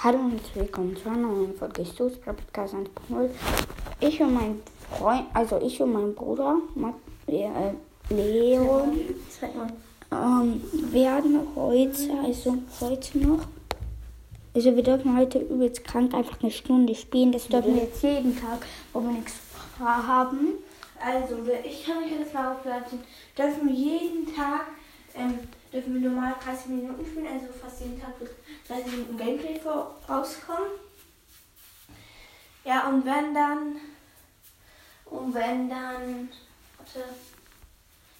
Hallo und willkommen zu einer neuen Folge Stoß Podcast 1.0. Ich und mein Freund, also ich und mein Bruder, Mat äh, Leon, ähm, werden heute, also heute noch, also wir dürfen heute übelst krank einfach eine Stunde spielen. Das dürfen wir jetzt jeden Tag, wo wir nichts haben. Also, ich kann euch das mal aufladen. Dürfen wir jeden Tag, ähm, dürfen wir normal 30 Minuten spielen, also fast jeden Tag wird 30 Minuten Gameplay rauskommen. Ja, und wenn dann, und wenn dann, warte,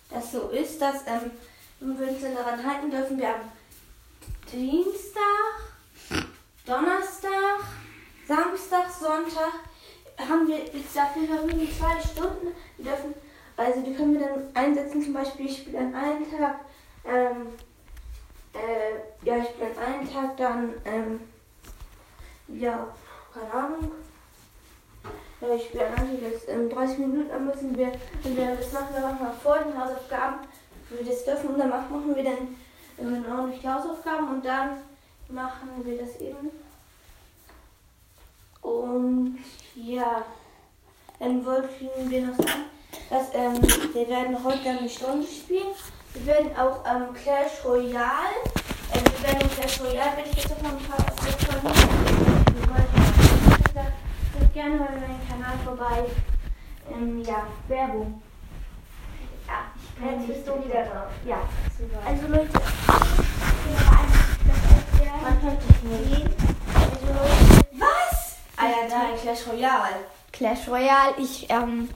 das so ist, dass, ähm, wenn wir daran halten, dürfen wir am Dienstag, Donnerstag, Samstag, Sonntag haben wir jetzt dafür wir zwei Stunden. Wir dürfen, also die können wir dann einsetzen, zum Beispiel ich spiele an einem Tag, ähm, äh, ja, ich an einem Tag dann, ähm, ja, keine Ahnung. Ja, ich einem Tag jetzt ähm, 30 Minuten, dann müssen wir, und wir, das machen wir manchmal vor den Hausaufgaben, wenn wir das dürfen, und dann machen machen wir dann ähm, ordentlich die Hausaufgaben und dann machen wir das eben. Und ja, dann wollten wir noch sagen, dass ähm, wir werden heute eine Stunde spielen. Wir werden auch ähm, Clash Royale. Werden Clash Royale, werde ich jetzt noch ein paar Guckt gerne mal bei meinem Kanal vorbei. Ähm, ja, Werbung. Ja, ich Jetzt bist wieder drauf. Ja, also Leute, ich will aber einfach. Man hört dich nicht. Also, was? Ah ja, nein, Clash Royale. Clash Royale, ich, ähm,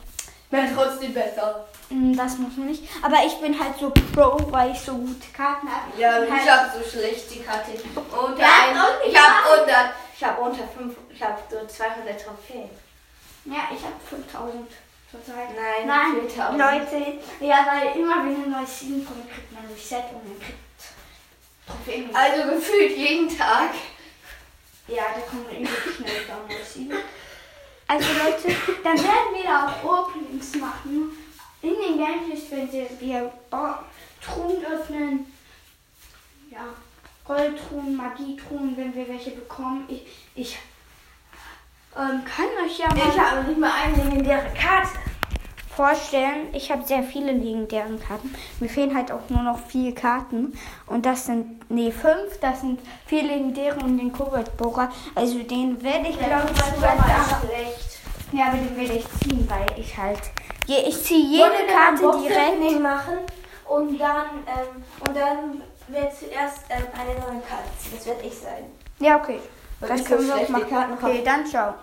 Wäre trotzdem besser. mh, das muss man nicht. Aber ich bin halt so Pro, weil ich so gute Karten habe. Ja, Und ich halt, habe so schlecht die Karte. Unter Ja, ein, und ich habe unter, ich habe unter fünf, ich habe so 200 Trophäen. ja, ich habe 5000 zurzeit. Nein, Nein, 4000. Leute, ja, weil immer wenn ein neues Season kommt, kriegt man ein Reset und man kriegt Trophäen. Also gefühlt jeden Tag. Ja, da kommt man übel schnell Season. Also Leute, dann werden wir da auch Openings machen. In den Gameplays, wenn wir, wir Ba- Truhen öffnen. Ja, Goldtruhen, Magietruhen, wenn wir welche bekommen. Ich, ich ähm, kann euch ja mal Ich habe nicht mal eine legendäre Karte. vorstellen, ich habe sehr viele legendären Karten. Mir fehlen halt auch nur noch vier Karten. Und das sind, nee, fünf. Das sind vier legendäre und den Koboldbohrer. Also den werde ich, glaube ich, sogar schlecht. Ja, aber den werde ich ziehen, weil ich halt. Je, ich ziehe jede Karte direkt. direkt machen und dann ähm, und dann wird zuerst ähm, eine neue Karte ziehen. Das werde ich sein. Ja, okay. Weil Das ich so können wir auch machen. Okay, dann ciao.